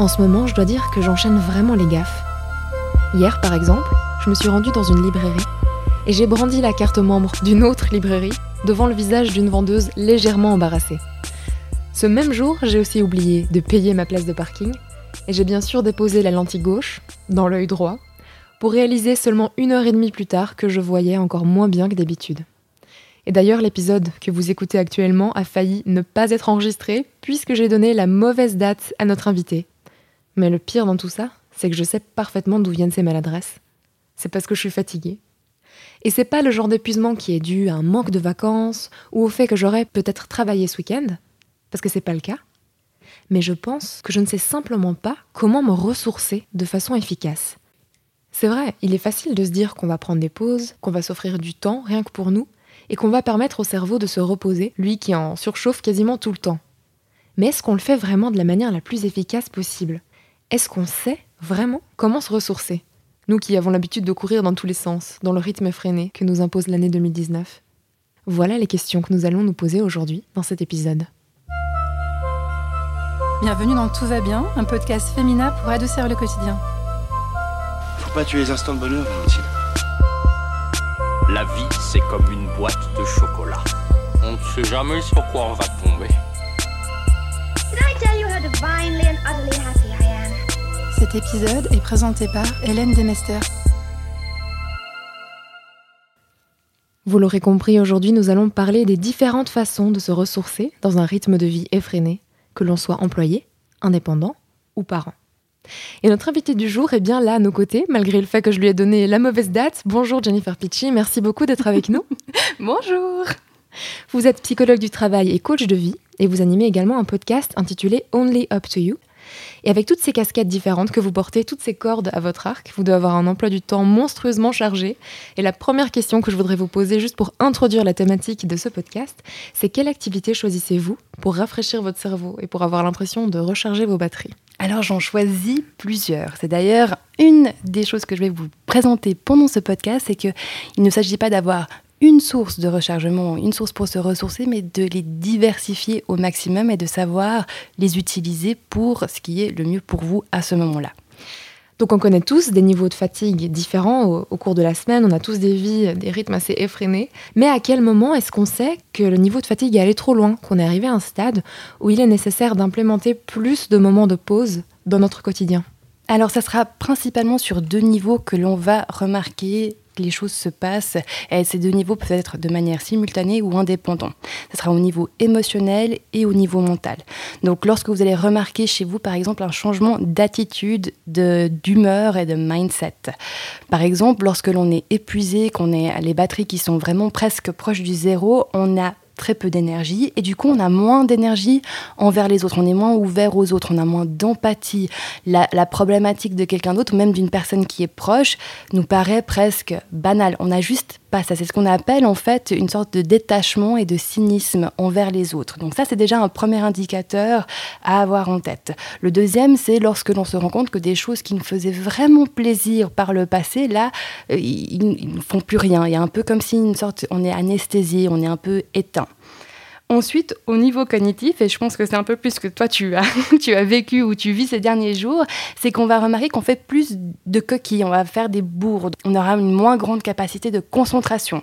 En ce moment, je dois dire que j'enchaîne vraiment les gaffes. Hier, par exemple, je me suis rendue dans une librairie et j'ai brandi la carte membre d'une autre librairie devant le visage d'une vendeuse légèrement embarrassée. Ce même jour, j'ai aussi oublié de payer ma place de parking et j'ai bien sûr déposé la lentille gauche dans l'œil droit pour réaliser seulement une heure et demie plus tard que je voyais encore moins bien que d'habitude. Et d'ailleurs, l'épisode que vous écoutez actuellement a failli ne pas être enregistré puisque j'ai donné la mauvaise date à notre invité. Mais le pire dans tout ça, c'est que je sais parfaitement d'où viennent ces maladresses. C'est parce que je suis fatiguée. Et c'est pas le genre d'épuisement qui est dû à un manque de vacances ou au fait que j'aurais peut-être travaillé ce week-end, parce que c'est pas le cas. Mais je pense que je ne sais simplement pas comment me ressourcer de façon efficace. C'est vrai, il est facile de se dire qu'on va prendre des pauses, qu'on va s'offrir du temps rien que pour nous, et qu'on va permettre au cerveau de se reposer, lui qui en surchauffe quasiment tout le temps. Mais est-ce qu'on le fait vraiment de la manière la plus efficace possible? Est-ce qu'on sait vraiment comment se ressourcer? Nous qui avons l'habitude de courir dans tous les sens, dans le rythme effréné que nous impose l'année 2019. Voilà les questions que nous allons nous poser aujourd'hui dans cet épisode. Bienvenue dans Tout va bien, un podcast féminin pour adoucir le quotidien. Faut pas tuer les instants de bonheur, Valentine. La vie, c'est comme une boîte de chocolat. On ne sait jamais sur quoi on va tomber. Did I tell you how divinely and utterly happy I am? Cet épisode est présenté par Hélène Demester. Vous l'aurez compris, aujourd'hui nous allons parler des différentes façons de se ressourcer dans un rythme de vie effréné, que l'on soit employé, indépendant ou parent. Et notre invité du jour est bien là à nos côtés, malgré le fait que je lui ai donné la mauvaise date. Bonjour Jennifer Picci, merci beaucoup d'être avec nous. Bonjour Vous êtes psychologue du travail et coach de vie, et vous animez également un podcast intitulé Only Up to You. Et avec toutes ces casquettes différentes que vous portez, toutes ces cordes à votre arc, vous devez avoir un emploi du temps monstrueusement chargé. Et la première question que je voudrais vous poser, juste pour introduire la thématique de ce podcast, c'est quelle activité choisissez-vous pour rafraîchir votre cerveau et pour avoir l'impression de recharger vos batteries? Alors j'en choisis plusieurs. C'est d'ailleurs une des choses que je vais vous présenter pendant ce podcast, c'est qu'il ne s'agit pas d'avoir une source de rechargement, une source pour se ressourcer, mais de les diversifier au maximum et de savoir les utiliser pour ce qui est le mieux pour vous à ce moment-là. Donc on connaît tous des niveaux de fatigue différents au, au, cours de la semaine, on a tous des vies, des rythmes assez effrénés, mais à quel moment est-ce qu'on sait que le niveau de fatigue est allé trop loin, qu'on est arrivé à un stade où il est nécessaire d'implémenter plus de moments de pause dans notre quotidien? Alors, ça sera principalement sur deux niveaux que l'on va remarquer que les choses se passent. Et ces deux niveaux peuvent être de manière simultanée ou indépendante. Ce sera au niveau émotionnel et au niveau mental. Donc, lorsque vous allez remarquer chez vous, par exemple, un changement d'attitude, d'humeur et de mindset. Par exemple, lorsque l'on est épuisé, qu'on est les batteries qui sont vraiment presque proches du zéro, on a très peu d'énergie et du coup on a moins d'énergie envers les autres, on est moins ouvert aux autres, on a moins d'empathie. La, problématique de quelqu'un d'autre, même d'une personne qui est proche, nous paraît presque banale. On n'a juste pas ça. C'est ce qu'on appelle en fait une sorte de détachement et de cynisme envers les autres. Donc ça c'est déjà un premier indicateur à avoir en tête. Le deuxième c'est lorsque l'on se rend compte que des choses qui nous faisaient vraiment plaisir par le passé, là, euh, ils ne font plus rien. Il y a un peu comme si une sorte, on est anesthésié, on est un peu éteint. Ensuite, au niveau cognitif, et je pense que c'est un peu plus que toi tu as, tu as vécu ou tu vis ces derniers jours, c'est qu'on va remarquer qu'on fait plus de coquilles, on va faire des bourdes, on aura une moins grande capacité de concentration.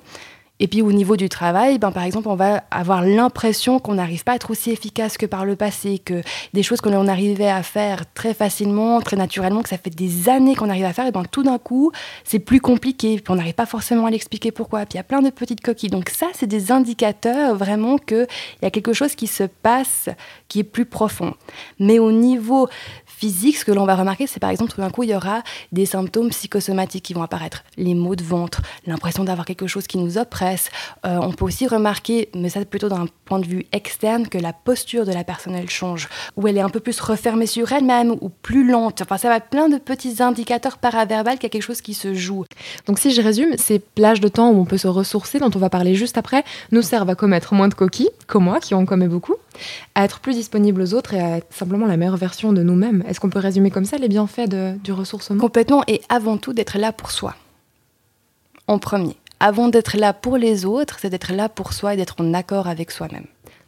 Et puis au niveau du travail, ben, par exemple, on va avoir l'impression qu'on n'arrive pas à être aussi efficace que par le passé, que des choses que l'on arrivait à faire très facilement, très naturellement, que ça fait des années qu'on arrive à faire, et ben tout d'un coup, c'est plus compliqué, puis on n'arrive pas forcément à l'expliquer pourquoi. Puis il y a plein de petites coquilles. Donc ça, c'est des indicateurs vraiment qu'il y a quelque chose qui se passe qui est plus profond. Mais au niveau physique, ce que l'on va remarquer, c'est par exemple tout d'un coup, il y aura des symptômes psychosomatiques qui vont apparaître. Les maux de ventre, l'impression d'avoir quelque chose qui nous oppresse. Euh, on peut aussi remarquer, mais ça plutôt d'un point de vue externe, que la posture de la personne, elle change. Ou elle est un peu plus refermée sur elle-même, ou plus lente. Enfin, ça va être plein de petits indicateurs paraverbales qu'il y a quelque chose qui se joue. Donc si je résume, ces plages de temps où on peut se ressourcer, dont on va parler juste après, nous servent à commettre moins de coquilles, comme moi, qui en commet beaucoup, à être plus disponible aux autres et à être simplement la meilleure version de nous-mêmes. Est-ce qu'on peut résumer comme ça les bienfaits de, du ressourcement? Complètement, et avant tout d'être là pour soi. En premier. Avant d'être là pour les autres, c'est d'être là pour soi et d'être en accord avec soi-même.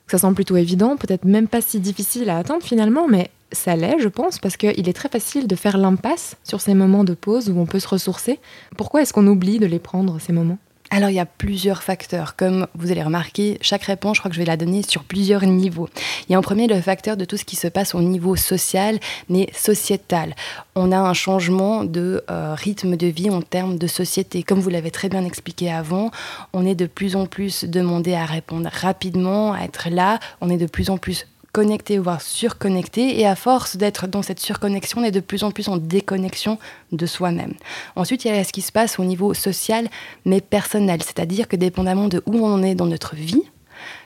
Ça semble plutôt évident, peut-être même pas si difficile à atteindre finalement, mais ça l'est, je pense, parce qu'il est très facile de faire l'impasse sur ces moments de pause où on peut se ressourcer. Pourquoi est-ce qu'on oublie de les prendre, ces moments? Alors il y a plusieurs facteurs. Comme vous allez remarquer, chaque réponse, je crois que je vais la donner sur plusieurs niveaux. Il y a en premier le facteur de tout ce qui se passe au niveau social, mais sociétal. On a un changement de euh, rythme de vie en termes de société. Comme vous l'avez très bien expliqué avant, on est de plus en plus demandé à répondre rapidement, à être là. On est de plus en plus connecté, voire surconnecté, et à force d'être dans cette surconnexion, on est de plus en plus en déconnexion de soi-même. Ensuite, il y a ce qui se passe au niveau social, mais personnel, c'est-à-dire que dépendamment de où on est dans notre vie,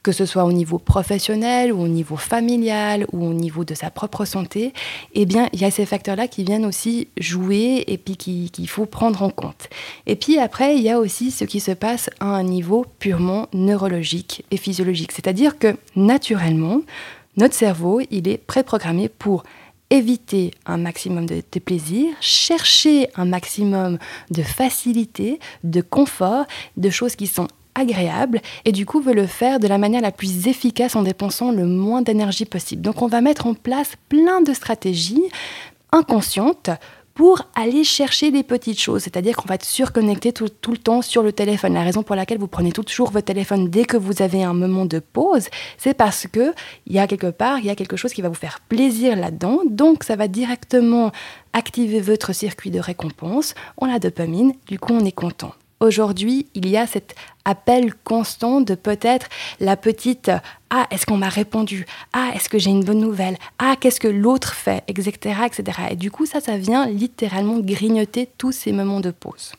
que ce soit au niveau professionnel ou au niveau familial ou au niveau de sa propre santé, eh bien, il y a ces facteurs-là qui viennent aussi jouer et puis qu'il faut prendre en compte. Et puis après, il y a aussi ce qui se passe à un niveau purement neurologique et physiologique, c'est-à-dire que naturellement, notre cerveau, il est préprogrammé pour éviter un maximum de, plaisir, chercher un maximum de facilité, de confort, de choses qui sont agréables et du coup veut le faire de la manière la plus efficace en dépensant le moins d'énergie possible. Donc on va mettre en place plein de stratégies inconscientes pour aller chercher des petites choses. C'est-à-dire qu'on va être surconnecté tout, le temps sur le téléphone. La raison pour laquelle vous prenez toujours votre téléphone dès que vous avez un moment de pause, c'est parce que il y a quelque part, il y a quelque chose qui va vous faire plaisir là-dedans. Donc ça va directement activer votre circuit de récompense. On a dopamine, du coup on est content. Aujourd'hui, il y a cet appel constant de peut-être la petite Ah, est-ce qu'on m'a répondu? Ah, est-ce que j'ai une bonne nouvelle? Ah, qu'est-ce que l'autre fait? etc., etc. Et du coup, ça, ça vient littéralement grignoter tous ces moments de pause.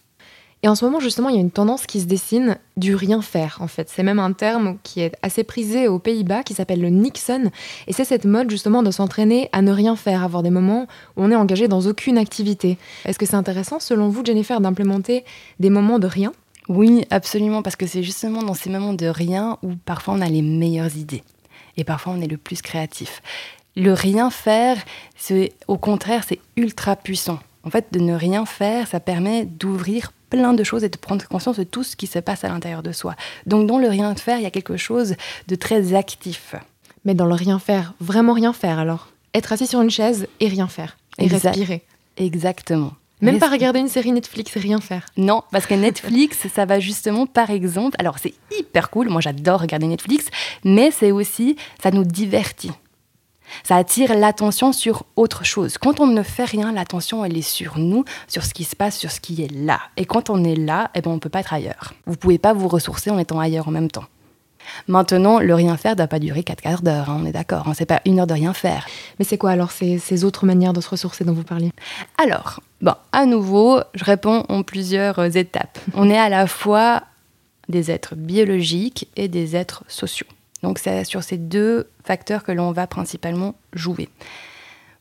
Et en ce moment, justement, il y a une tendance qui se dessine du rien faire, en fait. C'est même un terme qui est assez prisé aux Pays-Bas, qui s'appelle le Nixon. Et c'est cette mode, justement, de s'entraîner à ne rien faire, avoir des moments où on est engagé dans aucune activité. Est-ce que c'est intéressant, selon vous, Jennifer, d'implémenter des moments de rien? Oui, absolument, parce que c'est justement dans ces moments de rien où parfois on a les meilleures idées. Et parfois on est le plus créatif. Le rien faire, c'est au contraire, c'est ultra puissant. En fait, de ne rien faire, ça permet d'ouvrir plein de choses et de prendre conscience de tout ce qui se passe à l'intérieur de soi. Donc dans le rien faire, il y a quelque chose de très actif. Mais dans le rien faire, vraiment rien faire alors Être assis sur une chaise et rien faire. Et respirer. Exactement. Même pas regarder une série Netflix et rien faire. Non, parce que Netflix, ça va justement, par exemple, alors c'est hyper cool, moi j'adore regarder Netflix, mais c'est aussi, ça nous divertit. Ça attire l'attention sur autre chose. Quand on ne fait rien, l'attention, elle est sur nous, sur ce qui se passe, sur ce qui est là. Et quand on est là, eh ben, on ne peut pas être ailleurs. Vous ne pouvez pas vous ressourcer en étant ailleurs en même temps. Maintenant, le rien faire ne doit pas durer 4 quarts d'heure, hein, on est d'accord. Hein, c'est pas une heure de rien faire. Mais c'est quoi alors ces, ces, autres manières de se ressourcer dont vous parliez? Alors, bon, à nouveau, je réponds en plusieurs étapes. on est à la fois des êtres biologiques et des êtres sociaux. Donc c'est sur ces deux facteurs que l'on va principalement jouer.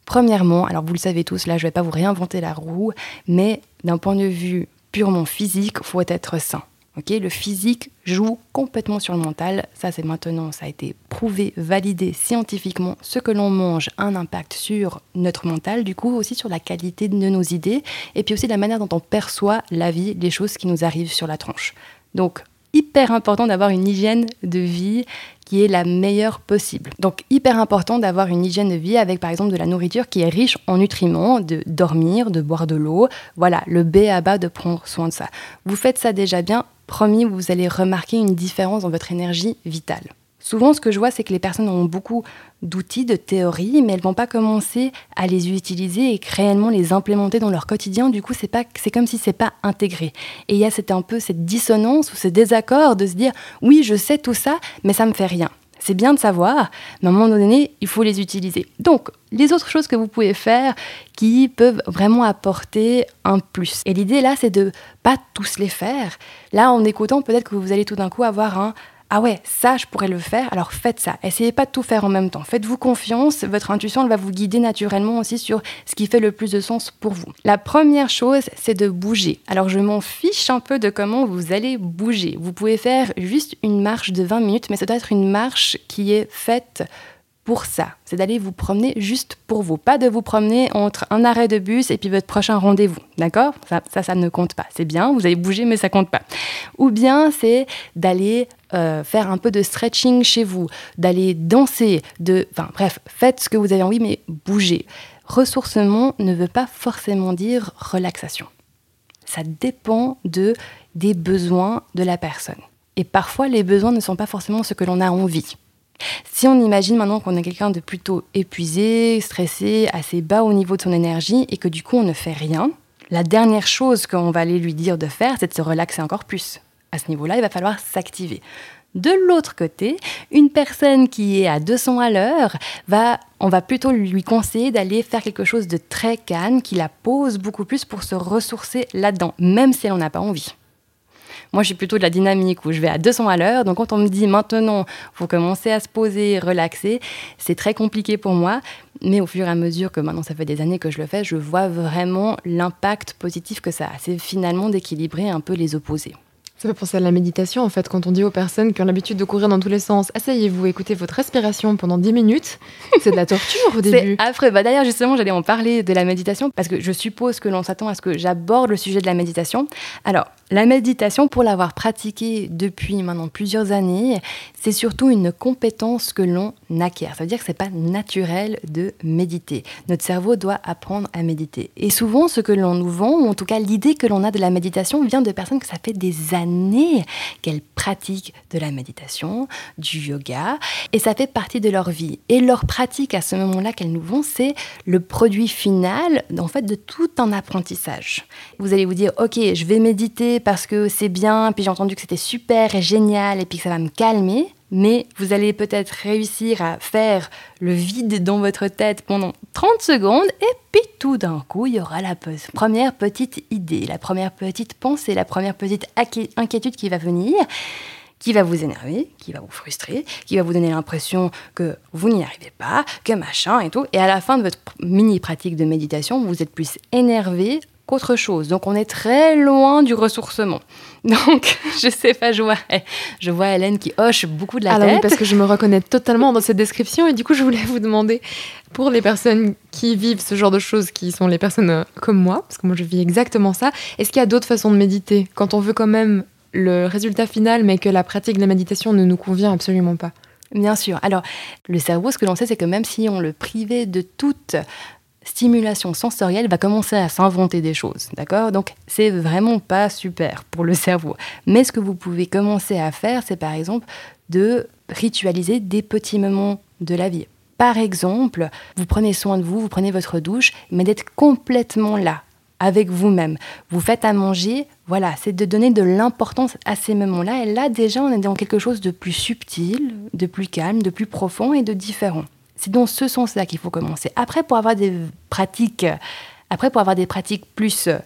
Premièrement, alors vous le savez tous, là je ne vais pas vous réinventer la roue, mais d'un point de vue purement physique, il faut être sain. le physique joue complètement sur le mental. Ça, c'est maintenant, ça a été prouvé, validé scientifiquement. Ce que l'on mange a un impact sur notre mental, du coup aussi sur la qualité de nos idées, et puis aussi la manière dont on perçoit la vie, les choses qui nous arrivent sur la tronche. Donc, hyper important d'avoir une hygiène de vie qui est la meilleure possible. Donc hyper important d'avoir une hygiène de vie avec par exemple de la nourriture qui est riche en nutriments, de dormir, de boire de l'eau. Voilà, le B à bas de prendre soin de ça. Vous faites ça déjà bien, promis, vous allez remarquer une différence dans votre énergie vitale. Souvent, ce que je vois, c'est que les personnes ont beaucoup d'outils, de théories, mais elles vont pas commencer à les utiliser et réellement les implémenter dans leur quotidien. Du coup, c'est pas, c'est comme si c'est pas intégré. Et il y a un peu cette dissonance ou ce désaccord de se dire, oui, je sais tout ça, mais ça me fait rien. C'est bien de savoir, mais à un moment donné, il faut les utiliser. Donc, les autres choses que vous pouvez faire qui peuvent vraiment apporter un plus. Et l'idée là, c'est de pas tous les faire. Là, en écoutant, peut-être que vous allez tout d'un coup avoir un ah ouais, ça, je pourrais le faire, alors faites ça. Essayez pas de tout faire en même temps. Faites-vous confiance, votre intuition, va vous guider naturellement aussi sur ce qui fait le plus de sens pour vous. La première chose, c'est de bouger. Alors je m'en fiche un peu de comment vous allez bouger. Vous pouvez faire juste une marche de 20 minutes, mais ça doit être une marche qui est faite pour ça. C'est d'aller vous promener juste pour vous. Pas de vous promener entre un arrêt de bus et puis votre prochain rendez-vous. D'accord? Ça, ça, ne compte pas. C'est bien, vous allez bouger, mais ça compte pas. Ou bien c'est d'aller euh, faire un peu de stretching chez vous, d'aller danser, de. Enfin bref, faites ce que vous avez envie, mais bougez. Ressourcement ne veut pas forcément dire relaxation. Ça dépend de, des besoins de la personne. Et parfois, les besoins ne sont pas forcément ce que l'on a envie. Si on imagine maintenant qu'on est quelqu'un de plutôt épuisé, stressé, assez bas au niveau de son énergie et que du coup on ne fait rien, la dernière chose qu'on va aller lui dire de faire, c'est de se relaxer encore plus. À ce niveau-là, il va falloir s'activer. De l'autre côté, une personne qui est à 200 à l'heure, on va plutôt lui conseiller d'aller faire quelque chose de très calme, qui la pose beaucoup plus pour se ressourcer là-dedans, même si elle n'en a pas envie. Moi, je suis plutôt de la dynamique où je vais à 200 à l'heure. Donc, quand on me dit maintenant, faut commencer à se poser, relaxer, c'est très compliqué pour moi. Mais au fur et à mesure que maintenant, ça fait des années que je le fais, je vois vraiment l'impact positif que ça a. C'est finalement d'équilibrer un peu les opposés. Ça fait penser à la méditation, en fait, quand on dit aux personnes qui ont l'habitude de courir dans tous les sens, asseyez-vous, écoutez votre respiration pendant 10 minutes. C'est de la torture au début. C'est affreux. Bah, D'ailleurs, justement, j'allais en parler de la méditation, parce que je suppose que l'on s'attend à ce que j'aborde le sujet de la méditation. Alors, la méditation, pour l'avoir pratiquée depuis maintenant plusieurs années, c'est surtout une compétence que l'on acquiert. Ça veut dire que c'est pas naturel de méditer. Notre cerveau doit apprendre à méditer. Et souvent, ce que l'on nous vend, ou en tout cas l'idée que l'on a de la méditation, vient de personnes que ça fait des années qu'elles pratiquent de la méditation, du yoga, et ça fait partie de leur vie. Et leur pratique à ce moment-là qu'elles nous vendent, c'est le produit final, en fait, de tout un apprentissage. Vous allez vous dire, ok, je vais méditer parce que c'est bien, puis j'ai entendu que c'était super et génial, et puis que ça va me calmer mais vous allez peut-être réussir à faire le vide dans votre tête pendant 30 secondes et puis tout d'un coup, il y aura la première petite idée, la première petite pensée, la première petite inquiétude qui va venir qui va vous énerver, qui va vous frustrer, qui va vous donner l'impression que vous n'y arrivez pas, que machin et tout. Et à la fin de votre mini pratique de méditation, vous êtes plus énervé qu'autre chose. Donc on est très loin du ressourcement. Donc je sais pas, je vois, je vois Hélène qui hoche beaucoup de la Alors tête. oui, parce que je me reconnais totalement dans cette description et du coup je voulais vous demander, pour les personnes qui vivent ce genre de choses, qui sont les personnes euh, comme moi, parce que moi je vis exactement ça, est-ce qu'il y a d'autres façons de méditer? Quand on veut quand même le résultat final mais que la pratique de la méditation ne nous convient absolument pas Bien sûr. Alors, le cerveau, ce que l'on sait, c'est que même si on le privait de toute stimulation sensorielle, va commencer à s'inventer des choses, d'accord? Donc, c'est vraiment pas super pour le cerveau. Mais ce que vous pouvez commencer à faire, c'est par exemple de ritualiser des petits moments de la vie. Par exemple, vous prenez soin de vous, vous prenez votre douche, mais d'être complètement là, avec vous-même. Vous faites à manger, voilà, c'est de donner de l'importance à ces moments-là. Et là, déjà, on est dans quelque chose de plus subtil, de plus calme, de plus profond et de différent. C'est dans ce sens-là qu'il faut commencer. Après, pour avoir des pratiques, après, pour avoir des pratiques plus euh,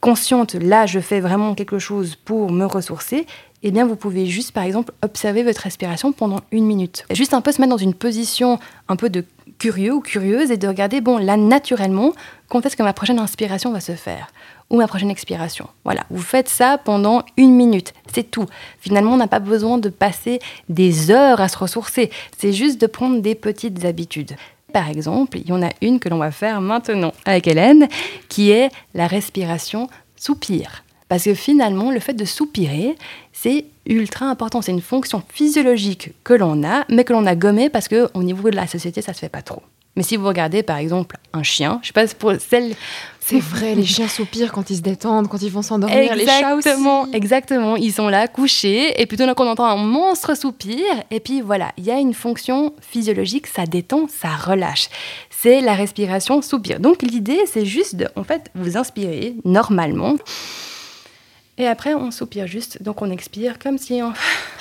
conscientes, là, je fais vraiment quelque chose pour me ressourcer, eh bien, vous pouvez juste, par exemple, observer votre respiration pendant une minute. Juste un peu se mettre dans une position un peu de curieux ou curieuse et de regarder, bon, là, naturellement, quand est-ce que ma prochaine inspiration va se faire? Ou ma prochaine expiration. Voilà, vous faites ça pendant une minute, c'est tout. Finalement, on n'a pas besoin de passer des heures à se ressourcer, c'est juste de prendre des petites habitudes. Par exemple, il y en a une que l'on va faire maintenant avec Hélène, qui est la respiration soupir. Parce que finalement, le fait de soupirer, c'est ultra important. C'est une fonction physiologique que l'on a, mais que l'on a gommée parce qu'au niveau de la société, ça se fait pas trop. Mais si vous regardez par exemple un chien, je sais pas pour celle. C'est vrai, les chiens soupirent quand ils se détendent, quand ils vont s'endormir. Les chats aussi. Exactement, exactement. Ils sont là couchés et puis tout d'un coup on entend un monstre soupir et puis voilà, il y a une fonction physiologique, ça détend, ça relâche. C'est la respiration soupir. Donc l'idée c'est juste de, en fait, vous inspirez normalement. Et après, on soupire juste, donc on expire comme si on,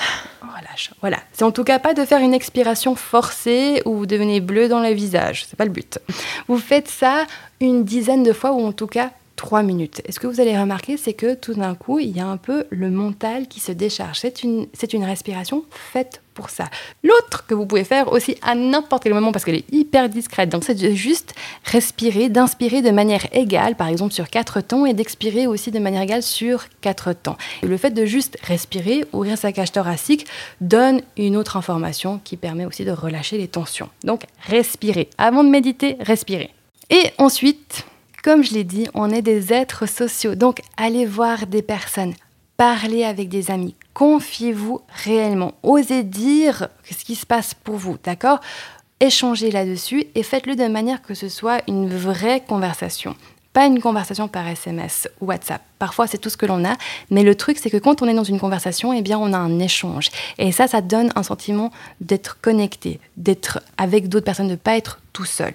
on relâche. Voilà. C'est en tout cas pas de faire une expiration forcée où vous devenez bleu dans le visage. C'est pas le but. Vous faites ça une dizaine de fois ou en tout cas trois minutes. Et ce que vous allez remarquer, c'est que tout d'un coup, il y a un peu le mental qui se décharge. C'est une, une respiration faite pour ça. L'autre que vous pouvez faire aussi à n'importe quel moment parce qu'elle est hyper discrète. Donc c'est juste respirer, d'inspirer de manière égale, par exemple sur quatre temps, et d'expirer aussi de manière égale sur quatre temps. Et le fait de juste respirer, ouvrir sa cage thoracique, donne une autre information qui permet aussi de relâcher les tensions. Donc respirer. Avant de méditer, respirez. Et ensuite, comme je l'ai dit, on est des êtres sociaux. Donc, allez voir des personnes, parlez avec des amis, confiez-vous réellement, osez dire ce qui se passe pour vous, d'accord? Échangez là-dessus et faites-le de manière que ce soit une vraie conversation. Pas une conversation par SMS ou WhatsApp. Parfois, c'est tout ce que l'on a. Mais le truc, c'est que quand on est dans une conversation, eh bien, on a un échange. Et ça, ça donne un sentiment d'être connecté, d'être avec d'autres personnes, de ne pas être tout seul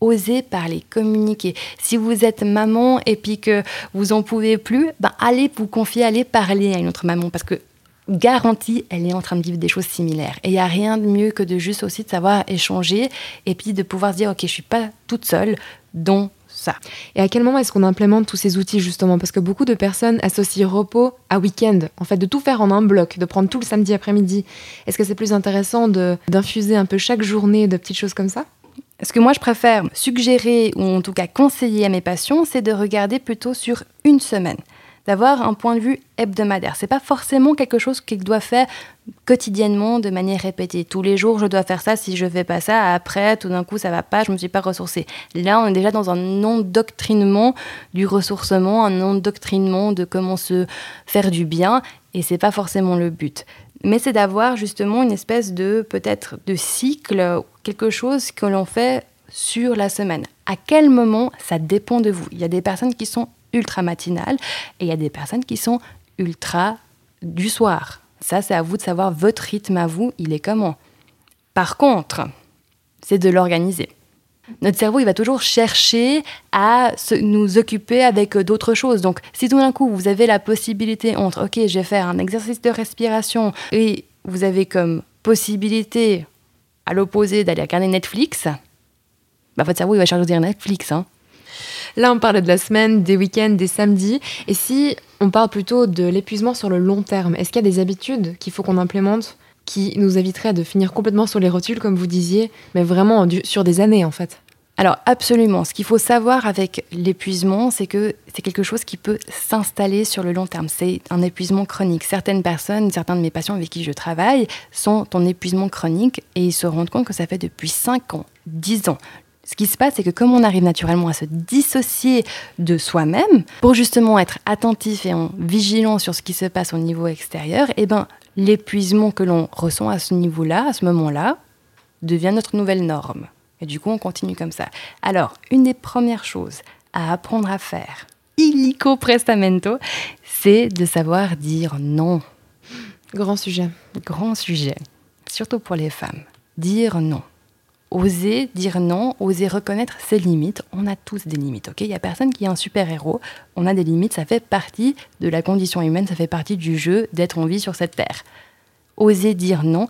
osez parler, communiquer. Si vous êtes maman et puis que vous en pouvez plus, ben allez vous confier, allez parler à une autre maman parce que garantie, elle est en train de vivre des choses similaires. Et il n'y a rien de mieux que de juste aussi de savoir échanger et puis de pouvoir se dire, ok, je suis pas toute seule dans ça. Et à quel moment est-ce qu'on implémente tous ces outils justement? Parce que beaucoup de personnes associent repos à week-end, en fait, de tout faire en un bloc, de prendre tout le samedi après-midi. Est-ce que c'est plus intéressant d'infuser un peu chaque journée de petites choses comme ça? Ce que moi je préfère suggérer ou en tout cas conseiller à mes patients, c'est de regarder plutôt sur une semaine, d'avoir un point de vue hebdomadaire. C'est pas forcément quelque chose qu'ils doivent faire quotidiennement de manière répétée. Tous les jours, je dois faire ça. Si je fais pas ça, après, tout d'un coup, ça va pas. Je me suis pas ressourcée. Là, on est déjà dans un non-doctrinement du ressourcement, un non-doctrinement de comment se faire du bien, et c'est pas forcément le but mais c'est d'avoir justement une espèce de peut-être de cycle, quelque chose que l'on fait sur la semaine. À quel moment, ça dépend de vous? Il y a des personnes qui sont ultra matinales et il y a des personnes qui sont ultra du soir. Ça, c'est à vous de savoir votre rythme à vous, il est comment. Par contre, c'est de l'organiser. Notre cerveau, il va toujours chercher à nous occuper avec d'autres choses. Donc, si tout d'un coup, vous avez la possibilité entre, OK, je vais faire un exercice de respiration, et vous avez comme possibilité, à l'opposé, d'aller regarder Netflix, bah, votre cerveau, il va choisir Netflix. Hein. Là, on parle de la semaine, des week-ends, des samedis. Et si on parle plutôt de l'épuisement sur le long terme, est-ce qu'il y a des habitudes qu'il faut qu'on implémente? Qui nous éviterait de finir complètement sur les rotules, comme vous disiez, mais vraiment sur des années en fait. Alors absolument, ce qu'il faut savoir avec l'épuisement, c'est que c'est quelque chose qui peut s'installer sur le long terme. C'est un épuisement chronique. Certaines personnes, certains de mes patients avec qui je travaille sont en épuisement chronique et ils se rendent compte que ça fait depuis 5 ans, 10 ans. Ce qui se passe, c'est que comme on arrive naturellement à se dissocier de soi-même, pour justement être attentif et en vigilant sur ce qui se passe au niveau extérieur, eh ben, l'épuisement que l'on ressent à ce niveau-là, à ce moment-là, devient notre nouvelle norme. Et du coup, on continue comme ça. Alors, une des premières choses à apprendre à faire, illico prestamento, c'est de savoir dire non. Grand sujet. Grand sujet. Surtout pour les femmes. Dire non oser dire non, oser reconnaître ses limites. On a tous des limites, ok? Il n'y a personne qui est un super-héros. On a des limites, ça fait partie de la condition humaine, ça fait partie du jeu d'être en vie sur cette terre. Oser dire non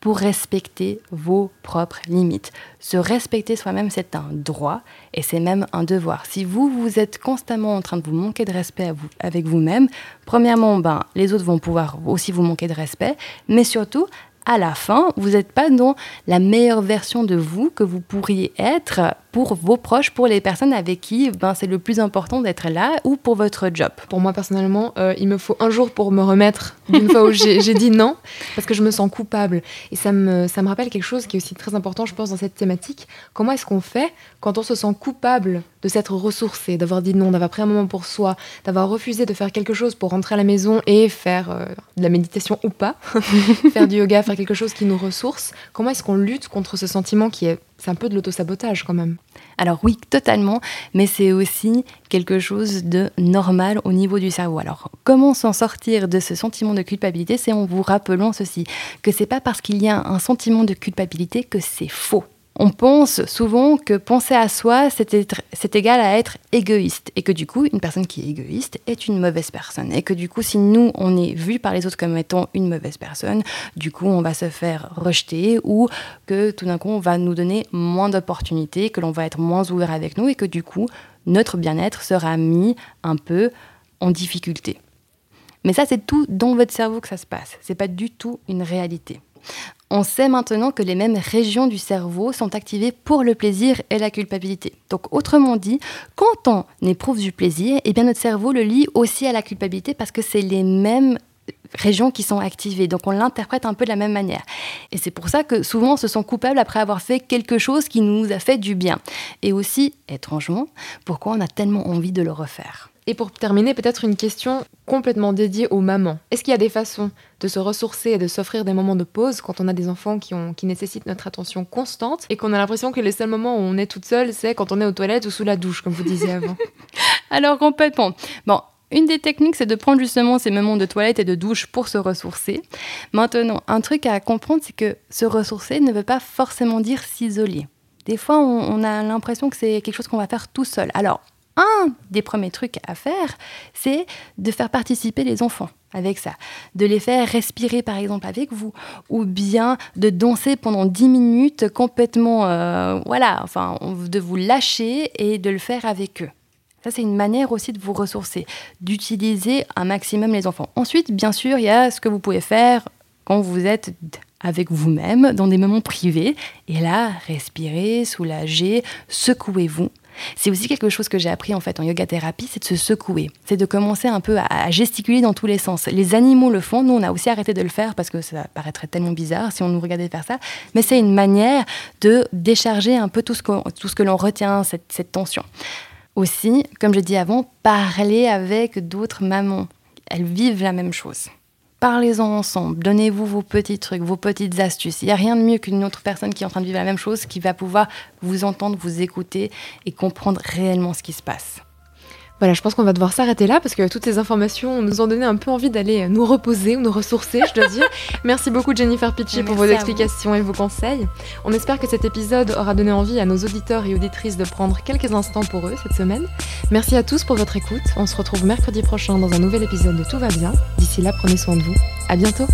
pour respecter vos propres limites. Se respecter soi-même, c'est un droit et c'est même un devoir. Si vous, vous êtes constamment en train de vous manquer de respect avec vous-même, premièrement, ben, les autres vont pouvoir aussi vous manquer de respect, mais surtout, à la fin, vous n'êtes pas dans la meilleure version de vous que vous pourriez être pour vos proches, pour les personnes avec qui ben, c'est le plus important d'être là ou pour votre job? Pour moi personnellement, euh, il me faut un jour pour me remettre d'une fois où j'ai dit non, parce que je me sens coupable. Et ça me, ça me rappelle quelque chose qui est aussi très important, je pense, dans cette thématique. Comment est-ce qu'on fait quand on se sent coupable de s'être ressourcé, d'avoir dit non, d'avoir pris un moment pour soi, d'avoir refusé de faire quelque chose pour rentrer à la maison et faire euh, de la méditation ou pas, faire du yoga, faire quelque chose qui nous ressource? Comment est-ce qu'on lutte contre ce sentiment qui est c'est un peu de l'autosabotage quand même. Alors oui, totalement, mais c'est aussi quelque chose de normal au niveau du cerveau. Alors comment s'en sortir de ce sentiment de culpabilité? C'est en vous rappelant ceci, que c'est pas parce qu'il y a un sentiment de culpabilité que c'est faux on pense souvent que penser à soi, c'est égal à être égoïste. Et que du coup, une personne qui est égoïste est une mauvaise personne. Et que du coup, si nous, on est vu par les autres comme étant une mauvaise personne, du coup, on va se faire rejeter ou que tout d'un coup, on va nous donner moins d'opportunités, que l'on va être moins ouvert avec nous et que du coup, notre bien-être sera mis un peu en difficulté. Mais ça, c'est tout dans votre cerveau que ça se passe. C'est pas du tout une réalité. On sait maintenant que les mêmes régions du cerveau sont activées pour le plaisir et la culpabilité. Donc autrement dit, quand on éprouve du plaisir, eh bien notre cerveau le lie aussi à la culpabilité parce que c'est les mêmes régions qui sont activées. Donc on l'interprète un peu de la même manière. Et c'est pour ça que souvent on se sent coupable après avoir fait quelque chose qui nous a fait du bien. Et aussi, étrangement, pourquoi on a tellement envie de le refaire? Et pour terminer, peut-être une question complètement dédiée aux mamans. Est-ce qu'il y a des façons de se ressourcer et de s'offrir des moments de pause quand on a des enfants qui, nécessitent notre attention constante et qu'on a l'impression que les seuls moments où on est toute seule, c'est quand on est aux toilettes ou sous la douche, comme vous disiez avant? Alors complètement. Bon, une des techniques, c'est de prendre justement ces moments de toilette et de douche pour se ressourcer. Maintenant, un truc à comprendre, c'est que se ressourcer ne veut pas forcément dire s'isoler. Des fois, on a l'impression que c'est quelque chose qu'on va faire tout seul. Alors, un des premiers trucs à faire, c'est de faire participer les enfants avec ça, de les faire respirer par exemple avec vous, ou bien de danser pendant 10 minutes complètement, euh, voilà, enfin, de vous lâcher et de le faire avec eux. Ça, c'est une manière aussi de vous ressourcer, d'utiliser un maximum les enfants. Ensuite, bien sûr, il y a ce que vous pouvez faire quand vous êtes avec vous-même dans des moments privés. Et là, respirez, soulagez, secouez-vous. C'est aussi quelque chose que j'ai appris en fait en yoga thérapie, c'est de se secouer, c'est de commencer un peu à, gesticuler dans tous les sens. Les animaux le font, nous on a aussi arrêté de le faire parce que ça paraîtrait tellement bizarre si on nous regardait faire ça, mais c'est une manière de décharger un peu tout ce que, tout ce que l'on retient, cette, cette tension. Aussi, comme je dit avant, parler avec d'autres mamans. Elles vivent la même chose. Parlez-en ensemble, donnez-vous vos petits trucs, vos petites astuces. Il n'y a rien de mieux qu'une autre personne qui est en train de vivre la même chose, qui va pouvoir vous entendre, vous écouter et comprendre réellement ce qui se passe. Voilà, je pense qu'on va devoir s'arrêter là parce que toutes ces informations nous ont donné un peu envie d'aller nous reposer ou nous ressourcer, je dois dire. Merci beaucoup Jennifer Pitchy pour vos explications et vos conseils. On espère que cet épisode aura donné envie à nos auditeurs et auditrices de prendre quelques instants pour eux cette semaine. Merci à tous pour votre écoute. On se retrouve mercredi prochain dans un nouvel épisode de Tout va bien. D'ici là, prenez soin de vous. À bientôt.